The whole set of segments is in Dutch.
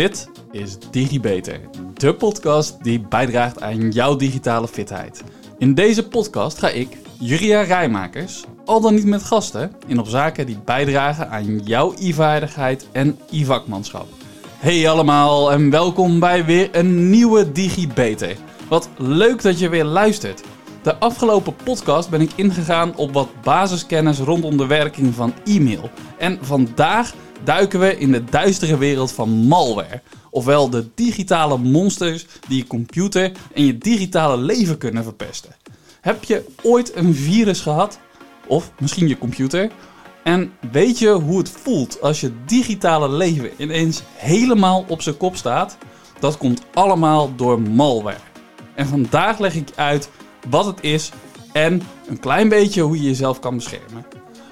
Dit is DigiBeter, de podcast die bijdraagt aan jouw digitale fitheid. In deze podcast ga ik, Juria Rijmakers, al dan niet met gasten, in op zaken die bijdragen aan jouw e-vaardigheid en e-vakmanschap. Hey allemaal en welkom bij weer een nieuwe DigiBeter. Wat leuk dat je weer luistert. De afgelopen podcast ben ik ingegaan op wat basiskennis rondom de werking van e-mail. En vandaag duiken we in de duistere wereld van malware. Ofwel de digitale monsters die je computer en je digitale leven kunnen verpesten. Heb je ooit een virus gehad? Of misschien je computer? En weet je hoe het voelt als je digitale leven ineens helemaal op zijn kop staat? Dat komt allemaal door malware. En vandaag leg ik uit wat het is en een klein beetje hoe je jezelf kan beschermen.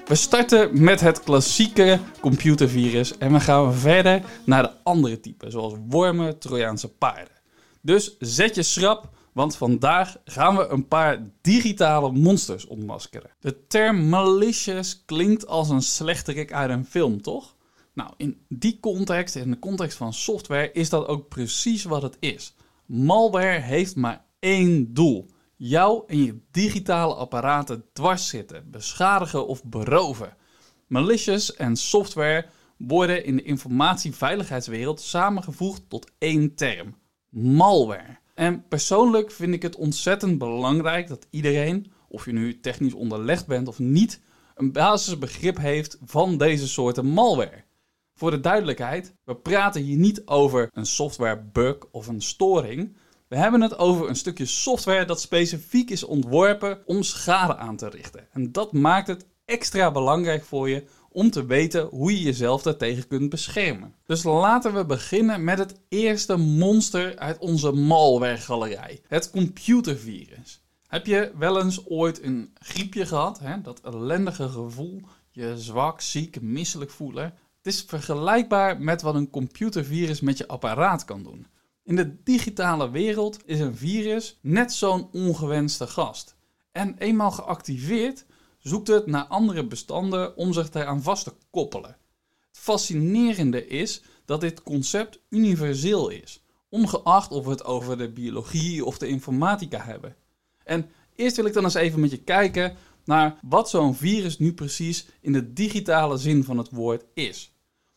We starten met het klassieke computervirus en we gaan verder naar de andere typen, zoals wormen, Trojaanse paarden. Dus zet je schrap, want vandaag gaan we een paar digitale monsters ontmaskeren. De term malicious klinkt als een slechterik uit een film, toch? Nou, in die context, in de context van software, is dat ook precies wat het is. Malware heeft maar één doel jou en je digitale apparaten dwars zitten, beschadigen of beroven. Malicious en software worden in de informatieveiligheidswereld samengevoegd tot één term: malware. En persoonlijk vind ik het ontzettend belangrijk dat iedereen, of je nu technisch onderlegd bent of niet, een basisbegrip heeft van deze soorten malware. Voor de duidelijkheid, we praten hier niet over een software bug of een storing, we hebben het over een stukje software dat specifiek is ontworpen om schade aan te richten. En dat maakt het extra belangrijk voor je om te weten hoe je jezelf daartegen kunt beschermen. Dus laten we beginnen met het eerste monster uit onze malware-galerij: het computervirus. Heb je wel eens ooit een griepje gehad? Hè? Dat ellendige gevoel, je zwak, ziek, misselijk voelen. Het is vergelijkbaar met wat een computervirus met je apparaat kan doen. In de digitale wereld is een virus net zo'n ongewenste gast. En eenmaal geactiveerd zoekt het naar andere bestanden om zich daaraan vast te koppelen. Het fascinerende is dat dit concept universeel is, ongeacht of we het over de biologie of de informatica hebben. En eerst wil ik dan eens even met je kijken naar wat zo'n virus nu precies in de digitale zin van het woord is.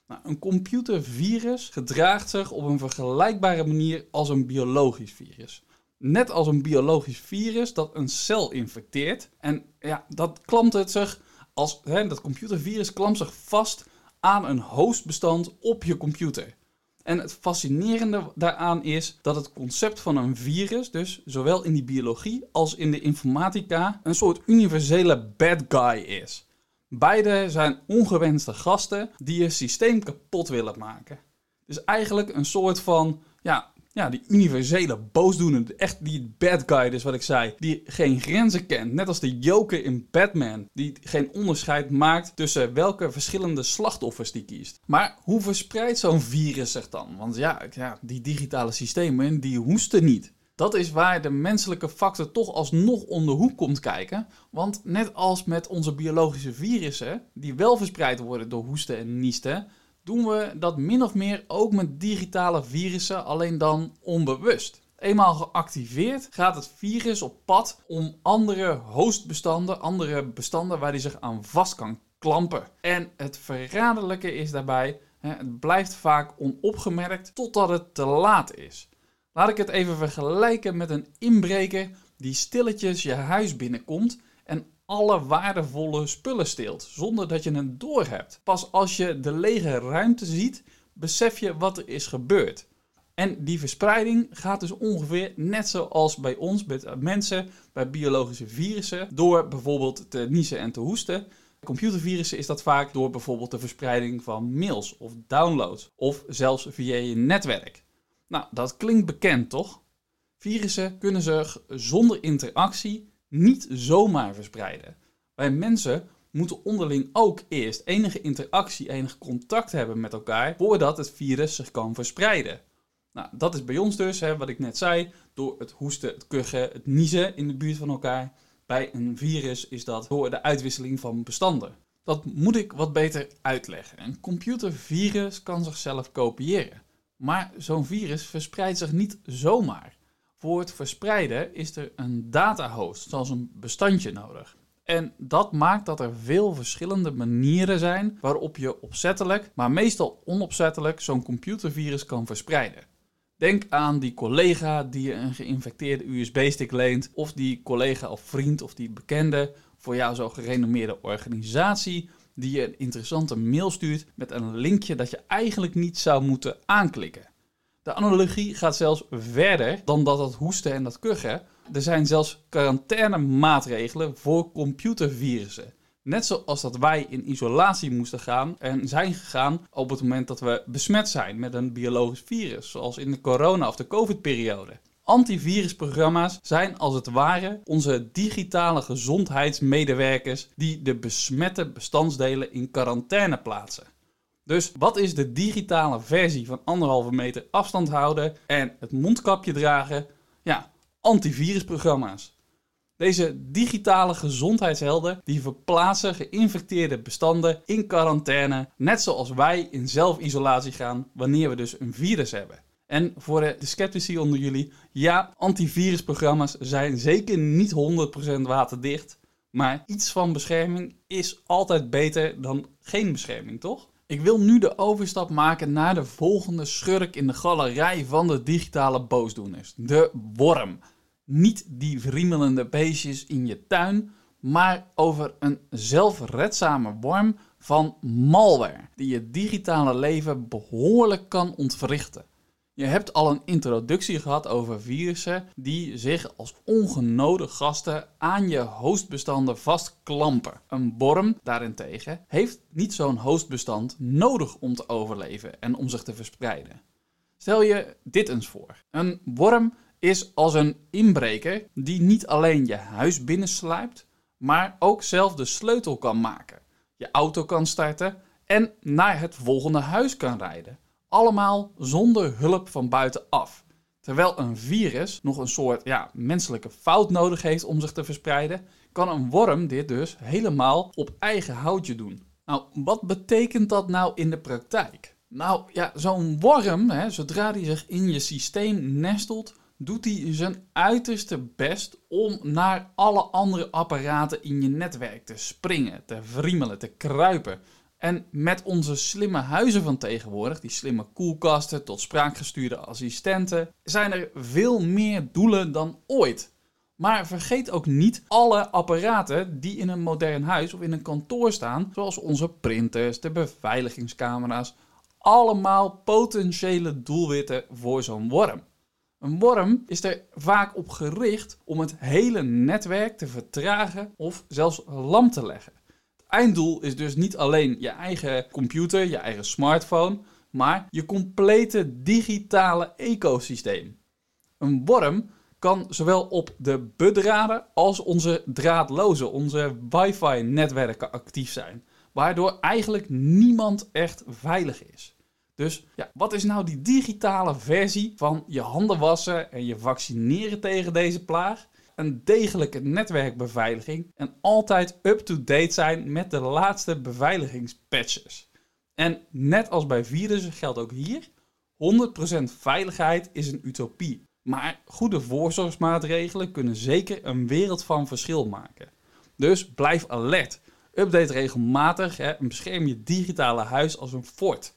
Nou, een computervirus gedraagt zich op een vergelijkbare manier als een biologisch virus. Net als een biologisch virus dat een cel infecteert. En ja, dat klampt het zich als hè, dat computervirus klampt zich vast aan een hostbestand op je computer. En het fascinerende daaraan is dat het concept van een virus, dus zowel in die biologie als in de informatica, een soort universele bad guy is. Beide zijn ongewenste gasten die je systeem kapot willen maken. Dus eigenlijk een soort van, ja, ja die universele boosdoener, echt die bad guy, dus wat ik zei, die geen grenzen kent. Net als de Joker in Batman, die geen onderscheid maakt tussen welke verschillende slachtoffers die kiest. Maar hoe verspreidt zo'n virus zich dan? Want ja, ja die digitale systemen, die hoesten niet. Dat is waar de menselijke factor toch alsnog om de hoek komt kijken. Want net als met onze biologische virussen, die wel verspreid worden door hoesten en niesten, doen we dat min of meer ook met digitale virussen, alleen dan onbewust. Eenmaal geactiveerd gaat het virus op pad om andere hostbestanden, andere bestanden waar die zich aan vast kan klampen. En het verraderlijke is daarbij, het blijft vaak onopgemerkt totdat het te laat is. Laat ik het even vergelijken met een inbreker die stilletjes je huis binnenkomt en alle waardevolle spullen steelt, zonder dat je het doorhebt. Pas als je de lege ruimte ziet, besef je wat er is gebeurd. En die verspreiding gaat dus ongeveer net zoals bij ons, bij mensen, bij biologische virussen, door bijvoorbeeld te niezen en te hoesten. Computervirussen is dat vaak door bijvoorbeeld de verspreiding van mails of downloads, of zelfs via je netwerk. Nou, dat klinkt bekend toch? Virussen kunnen zich zonder interactie niet zomaar verspreiden. Wij mensen moeten onderling ook eerst enige interactie, enig contact hebben met elkaar voordat het virus zich kan verspreiden. Nou, dat is bij ons dus, hè, wat ik net zei, door het hoesten, het kuchen, het niezen in de buurt van elkaar. Bij een virus is dat door de uitwisseling van bestanden. Dat moet ik wat beter uitleggen. Een computervirus kan zichzelf kopiëren. Maar zo'n virus verspreidt zich niet zomaar. Voor het verspreiden is er een datahost, zoals een bestandje nodig. En dat maakt dat er veel verschillende manieren zijn waarop je opzettelijk, maar meestal onopzettelijk, zo'n computervirus kan verspreiden. Denk aan die collega die je een geïnfecteerde USB-stick leent, of die collega of vriend of die bekende voor jou zo gerenommeerde organisatie die je een interessante mail stuurt met een linkje dat je eigenlijk niet zou moeten aanklikken. De analogie gaat zelfs verder dan dat het hoesten en dat kuchen. Er zijn zelfs quarantainemaatregelen voor computervirussen. Net zoals dat wij in isolatie moesten gaan en zijn gegaan op het moment dat we besmet zijn met een biologisch virus, zoals in de corona- of de covid-periode. Antivirusprogramma's zijn als het ware onze digitale gezondheidsmedewerkers die de besmette bestandsdelen in quarantaine plaatsen. Dus wat is de digitale versie van anderhalve meter afstand houden en het mondkapje dragen? Ja, antivirusprogramma's. Deze digitale gezondheidshelden die verplaatsen geïnfecteerde bestanden in quarantaine, net zoals wij in zelfisolatie gaan wanneer we dus een virus hebben. En voor de sceptici onder jullie, ja, antivirusprogramma's zijn zeker niet 100% waterdicht, maar iets van bescherming is altijd beter dan geen bescherming, toch? Ik wil nu de overstap maken naar de volgende schurk in de galerij van de digitale boosdoeners. De worm. Niet die wriemelende beestjes in je tuin, maar over een zelfredzame worm van malware die je digitale leven behoorlijk kan ontwrichten. Je hebt al een introductie gehad over virussen die zich als ongenode gasten aan je hostbestanden vastklampen. Een worm daarentegen heeft niet zo'n hostbestand nodig om te overleven en om zich te verspreiden. Stel je dit eens voor. Een worm is als een inbreker die niet alleen je huis binnensluipt, maar ook zelf de sleutel kan maken, je auto kan starten en naar het volgende huis kan rijden. Allemaal zonder hulp van buitenaf. Terwijl een virus nog een soort ja, menselijke fout nodig heeft om zich te verspreiden, kan een worm dit dus helemaal op eigen houtje doen. Nou, wat betekent dat nou in de praktijk? Nou ja, zo'n worm, hè, zodra die zich in je systeem nestelt, doet hij zijn uiterste best om naar alle andere apparaten in je netwerk te springen, te wriemelen, te kruipen. En met onze slimme huizen van tegenwoordig, die slimme koelkasten tot spraakgestuurde assistenten, zijn er veel meer doelen dan ooit. Maar vergeet ook niet alle apparaten die in een modern huis of in een kantoor staan, zoals onze printers, de beveiligingscamera's, allemaal potentiële doelwitten voor zo'n worm. Een worm is er vaak op gericht om het hele netwerk te vertragen of zelfs lam te leggen einddoel is dus niet alleen je eigen computer, je eigen smartphone, maar je complete digitale ecosysteem. Een worm kan zowel op de bedraden als onze draadloze, onze wifi-netwerken actief zijn, waardoor eigenlijk niemand echt veilig is. Dus ja, wat is nou die digitale versie van je handen wassen en je vaccineren tegen deze plaag? Een degelijke netwerkbeveiliging en altijd up-to-date zijn met de laatste beveiligingspatches. En net als bij virussen geldt ook hier: 100% veiligheid is een utopie. Maar goede voorzorgsmaatregelen kunnen zeker een wereld van verschil maken. Dus blijf alert. Update regelmatig hè, en bescherm je digitale huis als een fort.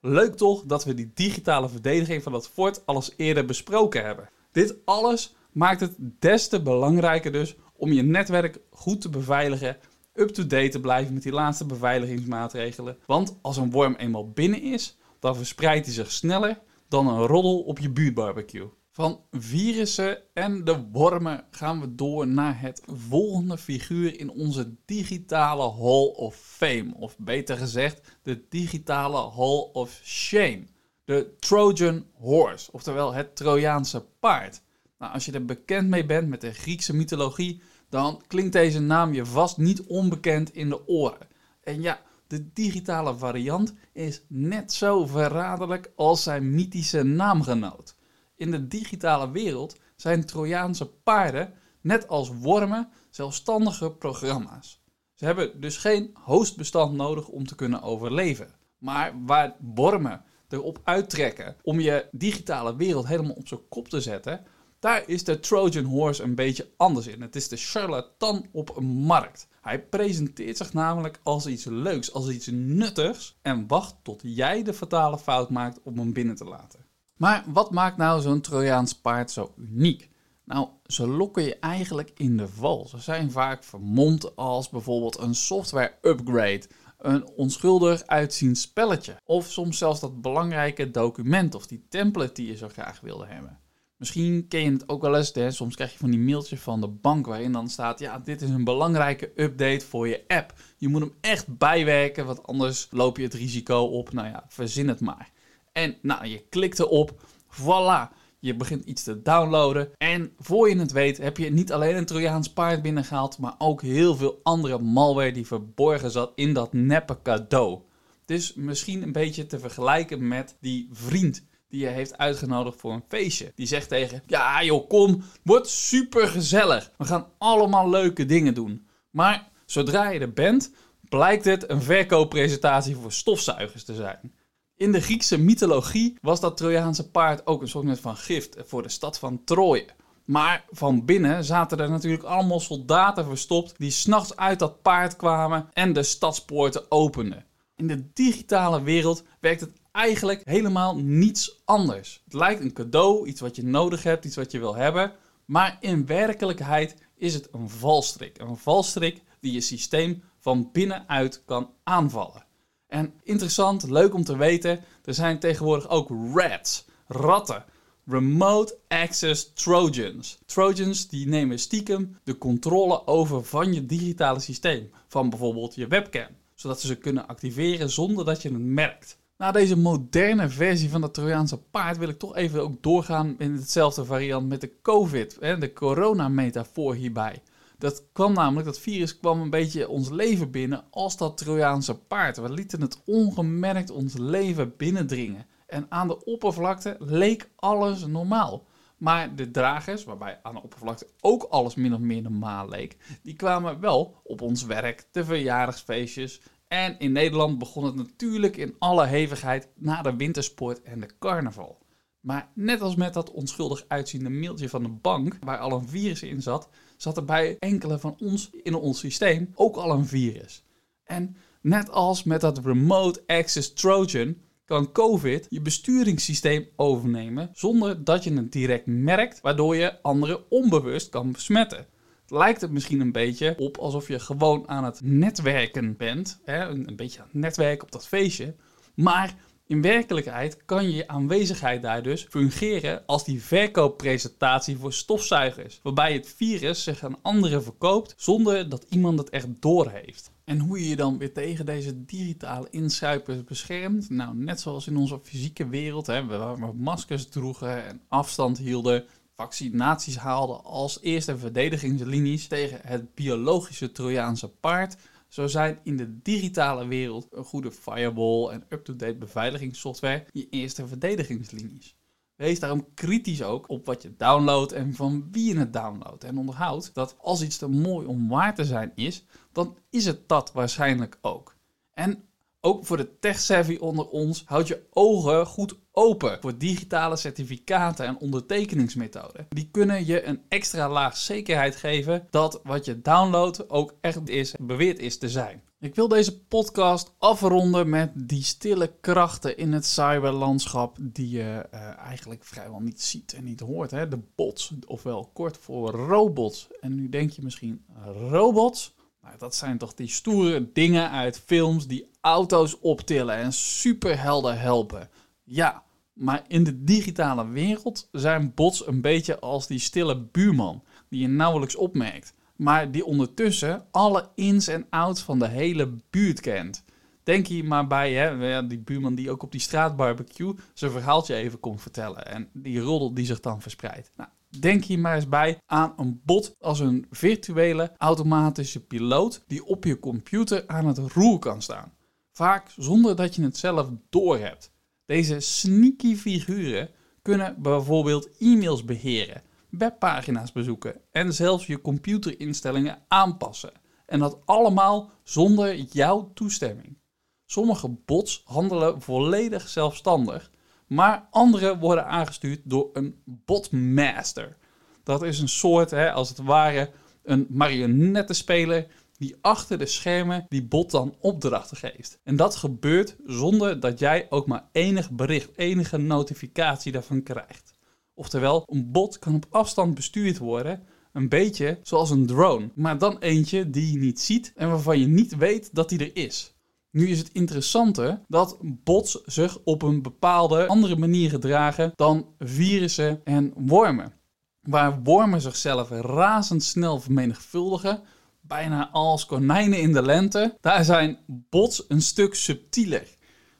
Leuk toch dat we die digitale verdediging van dat fort al eens eerder besproken hebben. Dit alles maakt het des te belangrijker dus om je netwerk goed te beveiligen, up-to-date te blijven met die laatste beveiligingsmaatregelen. Want als een worm eenmaal binnen is, dan verspreidt hij zich sneller dan een roddel op je buurtbarbecue. Van virussen en de wormen gaan we door naar het volgende figuur in onze digitale Hall of Fame. Of beter gezegd, de digitale Hall of Shame. De Trojan Horse, oftewel het Trojaanse paard. Nou, als je er bekend mee bent met de Griekse mythologie, dan klinkt deze naam je vast niet onbekend in de oren. En ja, de digitale variant is net zo verraderlijk als zijn mythische naamgenoot. In de digitale wereld zijn Trojaanse paarden, net als wormen, zelfstandige programma's. Ze hebben dus geen hostbestand nodig om te kunnen overleven. Maar waar wormen erop uittrekken om je digitale wereld helemaal op zijn kop te zetten, daar is de Trojan Horse een beetje anders in. Het is de charlatan op een markt. Hij presenteert zich namelijk als iets leuks, als iets nuttigs en wacht tot jij de fatale fout maakt om hem binnen te laten. Maar wat maakt nou zo'n Trojaans paard zo uniek? Nou, ze lokken je eigenlijk in de val. Ze zijn vaak vermomd als bijvoorbeeld een software upgrade, een onschuldig uitziend spelletje, of soms zelfs dat belangrijke document of die template die je zo graag wilde hebben. Misschien ken je het ook wel eens, hè? soms krijg je van die mailtjes van de bank waarin dan staat, ja, dit is een belangrijke update voor je app. Je moet hem echt bijwerken, want anders loop je het risico op, nou ja, verzin het maar. En nou, je klikt erop, voilà, je begint iets te downloaden. En voor je het weet heb je niet alleen een Trojaans paard binnengehaald, maar ook heel veel andere malware die verborgen zat in dat neppe cadeau. Dus misschien een beetje te vergelijken met die vriend die je heeft uitgenodigd voor een feestje. Die zegt tegen, ja joh, kom, wordt super gezellig. We gaan allemaal leuke dingen doen. Maar zodra je er bent, blijkt het een verkooppresentatie voor stofzuigers te zijn. In de Griekse mythologie was dat Trojaanse paard ook een soort van gift voor de stad van Troje. Maar van binnen zaten er natuurlijk allemaal soldaten verstopt die s'nachts uit dat paard kwamen en de stadspoorten openden. In de digitale wereld werkt het eigenlijk helemaal niets anders. Het lijkt een cadeau, iets wat je nodig hebt, iets wat je wil hebben. Maar in werkelijkheid is het een valstrik. Een valstrik die je systeem van binnenuit kan aanvallen. En interessant, leuk om te weten, er zijn tegenwoordig ook rats, ratten. Remote Access Trojans. Trojans die nemen stiekem de controle over van je digitale systeem. Van bijvoorbeeld je webcam. Zodat ze ze kunnen activeren zonder dat je het merkt. Na deze moderne versie van het Trojaanse paard wil ik toch even ook doorgaan in hetzelfde variant met de COVID, de corona-metafoor hierbij. Dat kwam namelijk, dat virus kwam een beetje ons leven binnen als dat Trojaanse paard. We lieten het ongemerkt ons leven binnendringen. En aan de oppervlakte leek alles normaal. Maar de dragers, waarbij aan de oppervlakte ook alles min of meer normaal leek, die kwamen wel op ons werk, de verjaardagsfeestjes. En in Nederland begon het natuurlijk in alle hevigheid na de wintersport en de carnaval. Maar net als met dat onschuldig uitziende mailtje van de bank, waar al een virus in zat, zat er bij enkele van ons in ons systeem ook al een virus. En net als met dat Remote Access Trojan kan COVID je besturingssysteem overnemen zonder dat je het direct merkt, waardoor je anderen onbewust kan besmetten. Lijkt het misschien een beetje op alsof je gewoon aan het netwerken bent, hè? Een, een beetje netwerken op dat feestje, maar in werkelijkheid kan je aanwezigheid daar dus fungeren als die verkooppresentatie voor stofzuigers, waarbij het virus zich aan anderen verkoopt zonder dat iemand het echt doorheeft. En hoe je je dan weer tegen deze digitale inschuipers beschermt? Nou, net zoals in onze fysieke wereld, hè, waar we maskers droegen en afstand hielden, vaccinaties haalden als eerste verdedigingslinies tegen het biologische Trojaanse paard, zo zijn in de digitale wereld een goede firewall en up-to-date beveiligingssoftware je eerste verdedigingslinies. Wees daarom kritisch ook op wat je downloadt en van wie je het downloadt. En onderhoud dat als iets te mooi om waar te zijn is, dan is het dat waarschijnlijk ook. En ook voor de tech-savvy onder ons, houd je ogen goed open voor digitale certificaten en ondertekeningsmethoden. Die kunnen je een extra laag zekerheid geven dat wat je downloadt ook echt is, beweerd is te zijn. Ik wil deze podcast afronden met die stille krachten in het cyberlandschap die je uh, eigenlijk vrijwel niet ziet en niet hoort. Hè? De bots, ofwel kort voor robots. En nu denk je misschien, robots? Nou, dat zijn toch die stoere dingen uit films die auto's optillen en superhelden helpen. Ja, maar in de digitale wereld zijn bots een beetje als die stille buurman die je nauwelijks opmerkt, maar die ondertussen alle ins en outs van de hele buurt kent. Denk hier maar bij, hè, die buurman die ook op die straatbarbecue zijn verhaaltje even komt vertellen en die roddel die zich dan verspreidt. Nou, Denk hier maar eens bij aan een bot als een virtuele automatische piloot die op je computer aan het roer kan staan. Vaak zonder dat je het zelf doorhebt. Deze sneaky figuren kunnen bijvoorbeeld e-mails beheren, webpagina's bezoeken en zelfs je computerinstellingen aanpassen. En dat allemaal zonder jouw toestemming. Sommige bots handelen volledig zelfstandig, maar andere worden aangestuurd door een botmaster. Dat is een soort, hè, als het ware, een marionettenspeler die achter de schermen die bot dan opdrachten geeft. En dat gebeurt zonder dat jij ook maar enig bericht, enige notificatie daarvan krijgt. Oftewel, een bot kan op afstand bestuurd worden, een beetje zoals een drone, maar dan eentje die je niet ziet en waarvan je niet weet dat die er is. Nu is het interessante dat bots zich op een bepaalde andere manier gedragen dan virussen en wormen. Waar wormen zichzelf razendsnel vermenigvuldigen, bijna als konijnen in de lente, daar zijn bots een stuk subtieler.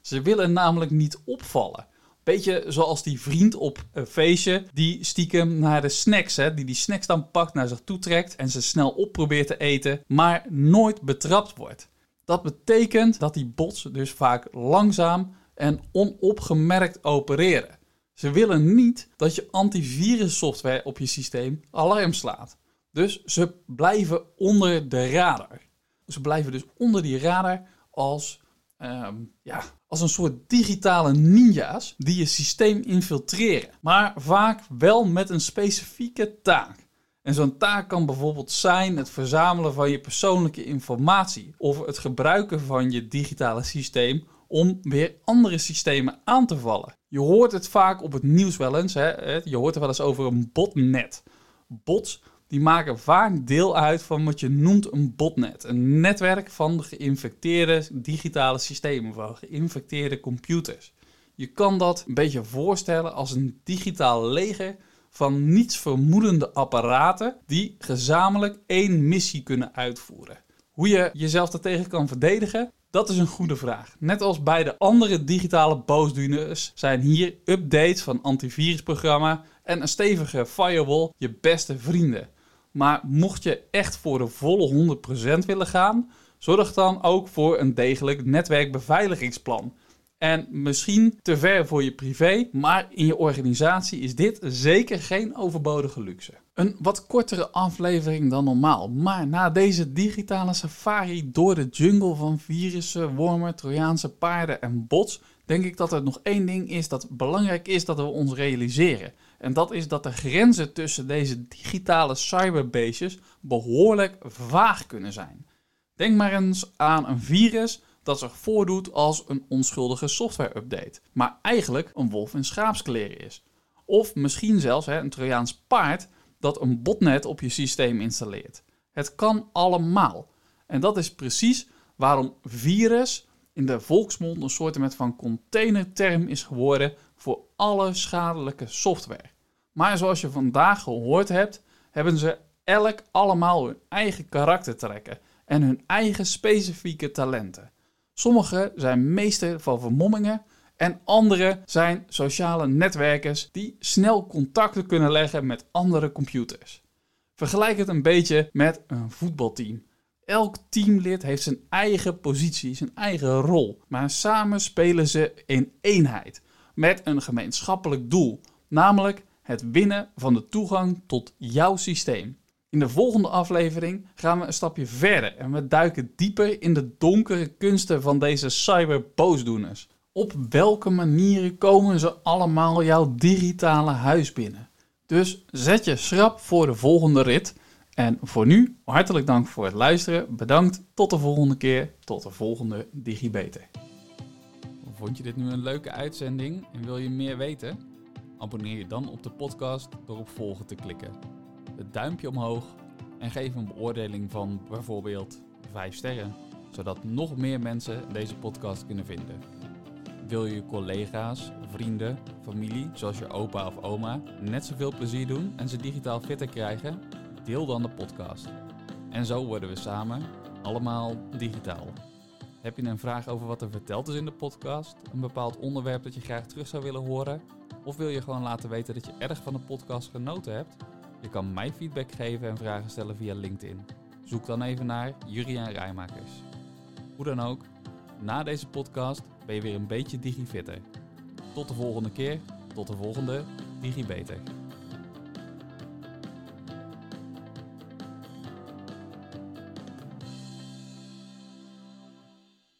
Ze willen namelijk niet opvallen. Beetje zoals die vriend op een feestje die stiekem naar de snacks, hè, die die snacks dan pakt, naar zich toe trekt en ze snel op probeert te eten, maar nooit betrapt wordt. Dat betekent dat die bots dus vaak langzaam en onopgemerkt opereren. Ze willen niet dat je antivirussoftware op je systeem alarm slaat. Dus ze blijven onder de radar. Ze blijven dus onder die radar als, ehm, ja, als een soort digitale ninja's die je systeem infiltreren. Maar vaak wel met een specifieke taak. En zo'n taak kan bijvoorbeeld zijn het verzamelen van je persoonlijke informatie of het gebruiken van je digitale systeem om weer andere systemen aan te vallen. Je hoort het vaak op het nieuws wel eens. Hè? Je hoort er wel eens over een botnet. Bots die maken vaak deel uit van wat je noemt een botnet. Een netwerk van geïnfecteerde digitale systemen, van geïnfecteerde computers. Je kan dat een beetje voorstellen als een digitaal leger van niets vermoedende apparaten die gezamenlijk één missie kunnen uitvoeren. Hoe je jezelf daartegen kan verdedigen, dat is een goede vraag. Net als bij de andere digitale boosdoeners zijn hier updates van antivirusprogramma en een stevige firewall je beste vrienden. Maar mocht je echt voor de volle 100% willen gaan, zorg dan ook voor een degelijk netwerkbeveiligingsplan. En misschien te ver voor je privé, maar in je organisatie is dit zeker geen overbodige luxe. Een wat kortere aflevering dan normaal, maar na deze digitale safari door de jungle van virussen, wormen, Trojaanse paarden en bots, denk ik dat er nog één ding is dat belangrijk is dat we ons realiseren. En dat is dat de grenzen tussen deze digitale cyberbeestjes behoorlijk vaag kunnen zijn. Denk maar eens aan een virus dat zich voordoet als een onschuldige software-update, maar eigenlijk een wolf in schaapskleren is. Of misschien zelfs hè, een Trojaans paard dat een botnet op je systeem installeert. Het kan allemaal. En dat is precies waarom virus in de volksmond een soort van containerterm is geworden voor alle schadelijke software. Maar zoals je vandaag gehoord hebt, hebben ze elk allemaal hun eigen karaktertrekken en hun eigen specifieke talenten. Sommige zijn meester van vermommingen en andere zijn sociale netwerkers die snel contacten kunnen leggen met andere computers. Vergelijk het een beetje met een voetbalteam. Elk teamlid heeft zijn eigen positie, zijn eigen rol, maar samen spelen ze in eenheid met een gemeenschappelijk doel, namelijk het winnen van de toegang tot jouw systeem. In de volgende aflevering gaan we een stapje verder en we duiken dieper in de donkere kunsten van deze cyberboosdoeners. Op welke manieren komen ze allemaal jouw digitale huis binnen? Dus zet je schrap voor de volgende rit. En voor nu, hartelijk dank voor het luisteren. Bedankt, tot de volgende keer, tot de volgende DigiBeter. Vond je dit nu een leuke uitzending en wil je meer weten? Abonneer je dan op de podcast door op volgen te klikken. Het duimpje omhoog en geef een beoordeling van bijvoorbeeld 5 sterren, zodat nog meer mensen deze podcast kunnen vinden. Wil je collega's, vrienden, familie, zoals je opa of oma, net zoveel plezier doen en ze digitaal fitter krijgen? Deel dan de podcast. En zo worden we samen allemaal digitaal. Heb je een vraag over wat er verteld is in de podcast? Een bepaald onderwerp dat je graag terug zou willen horen? Of wil je gewoon laten weten dat je erg van de podcast genoten hebt? Je kan mij feedback geven en vragen stellen via LinkedIn. Zoek dan even naar Juriaan Rijmakers. Hoe dan ook, na deze podcast ben je weer een beetje digifitter. Tot de volgende keer, tot de volgende DigiBeter.